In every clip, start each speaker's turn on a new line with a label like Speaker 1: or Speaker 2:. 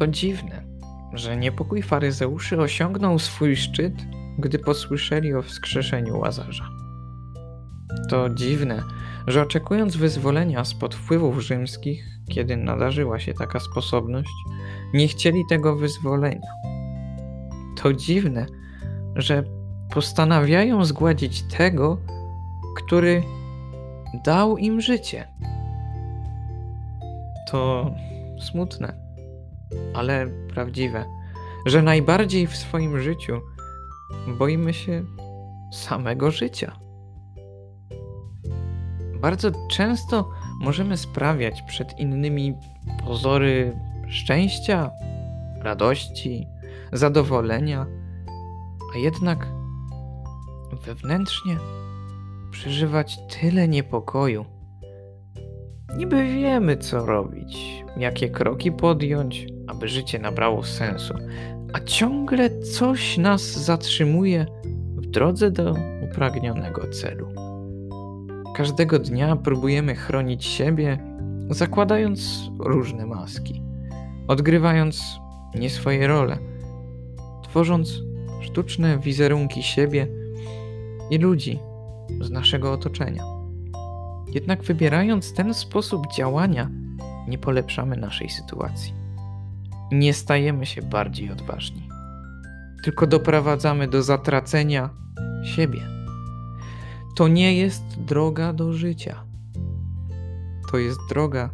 Speaker 1: To dziwne, że niepokój faryzeuszy osiągnął swój szczyt, gdy posłyszeli o wskrzeszeniu łazarza. To dziwne, że oczekując wyzwolenia spod wpływów rzymskich, kiedy nadarzyła się taka sposobność, nie chcieli tego wyzwolenia. To dziwne, że postanawiają zgładzić tego, który dał im życie. To smutne, ale prawdziwe, że najbardziej w swoim życiu boimy się samego życia. Bardzo często możemy sprawiać przed innymi pozory szczęścia, radości, zadowolenia, a jednak wewnętrznie przeżywać tyle niepokoju. Niby wiemy, co robić, jakie kroki podjąć, aby życie nabrało sensu, a ciągle coś nas zatrzymuje w drodze do upragnionego celu. Każdego dnia próbujemy chronić siebie, zakładając różne maski, odgrywając nie swoje role, tworząc sztuczne wizerunki siebie i ludzi z naszego otoczenia. Jednak wybierając ten sposób działania, nie polepszamy naszej sytuacji. Nie stajemy się bardziej odważni, tylko doprowadzamy do zatracenia siebie. To nie jest droga do życia. To jest droga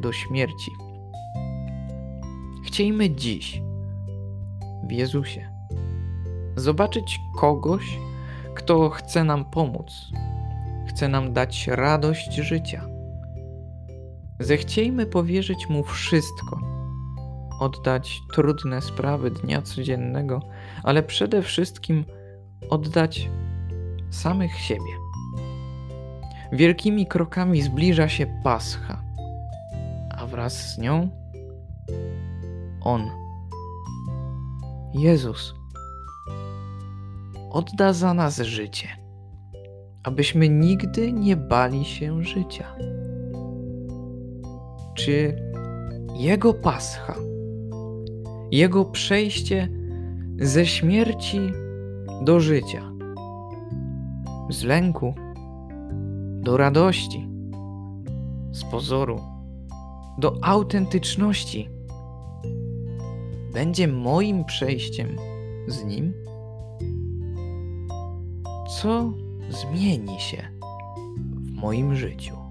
Speaker 1: do śmierci. Chciejmy dziś w Jezusie zobaczyć kogoś, kto chce nam pomóc, chce nam dać radość życia. Zechciejmy powierzyć mu wszystko, oddać trudne sprawy dnia codziennego, ale przede wszystkim oddać samych siebie. Wielkimi krokami zbliża się Pascha, a wraz z nią On, Jezus odda za nas życie, abyśmy nigdy nie bali się życia. Czy Jego Pascha, Jego przejście ze śmierci do życia, z lęku do radości, z pozoru do autentyczności, będzie moim przejściem z Nim? co zmieni się w moim życiu.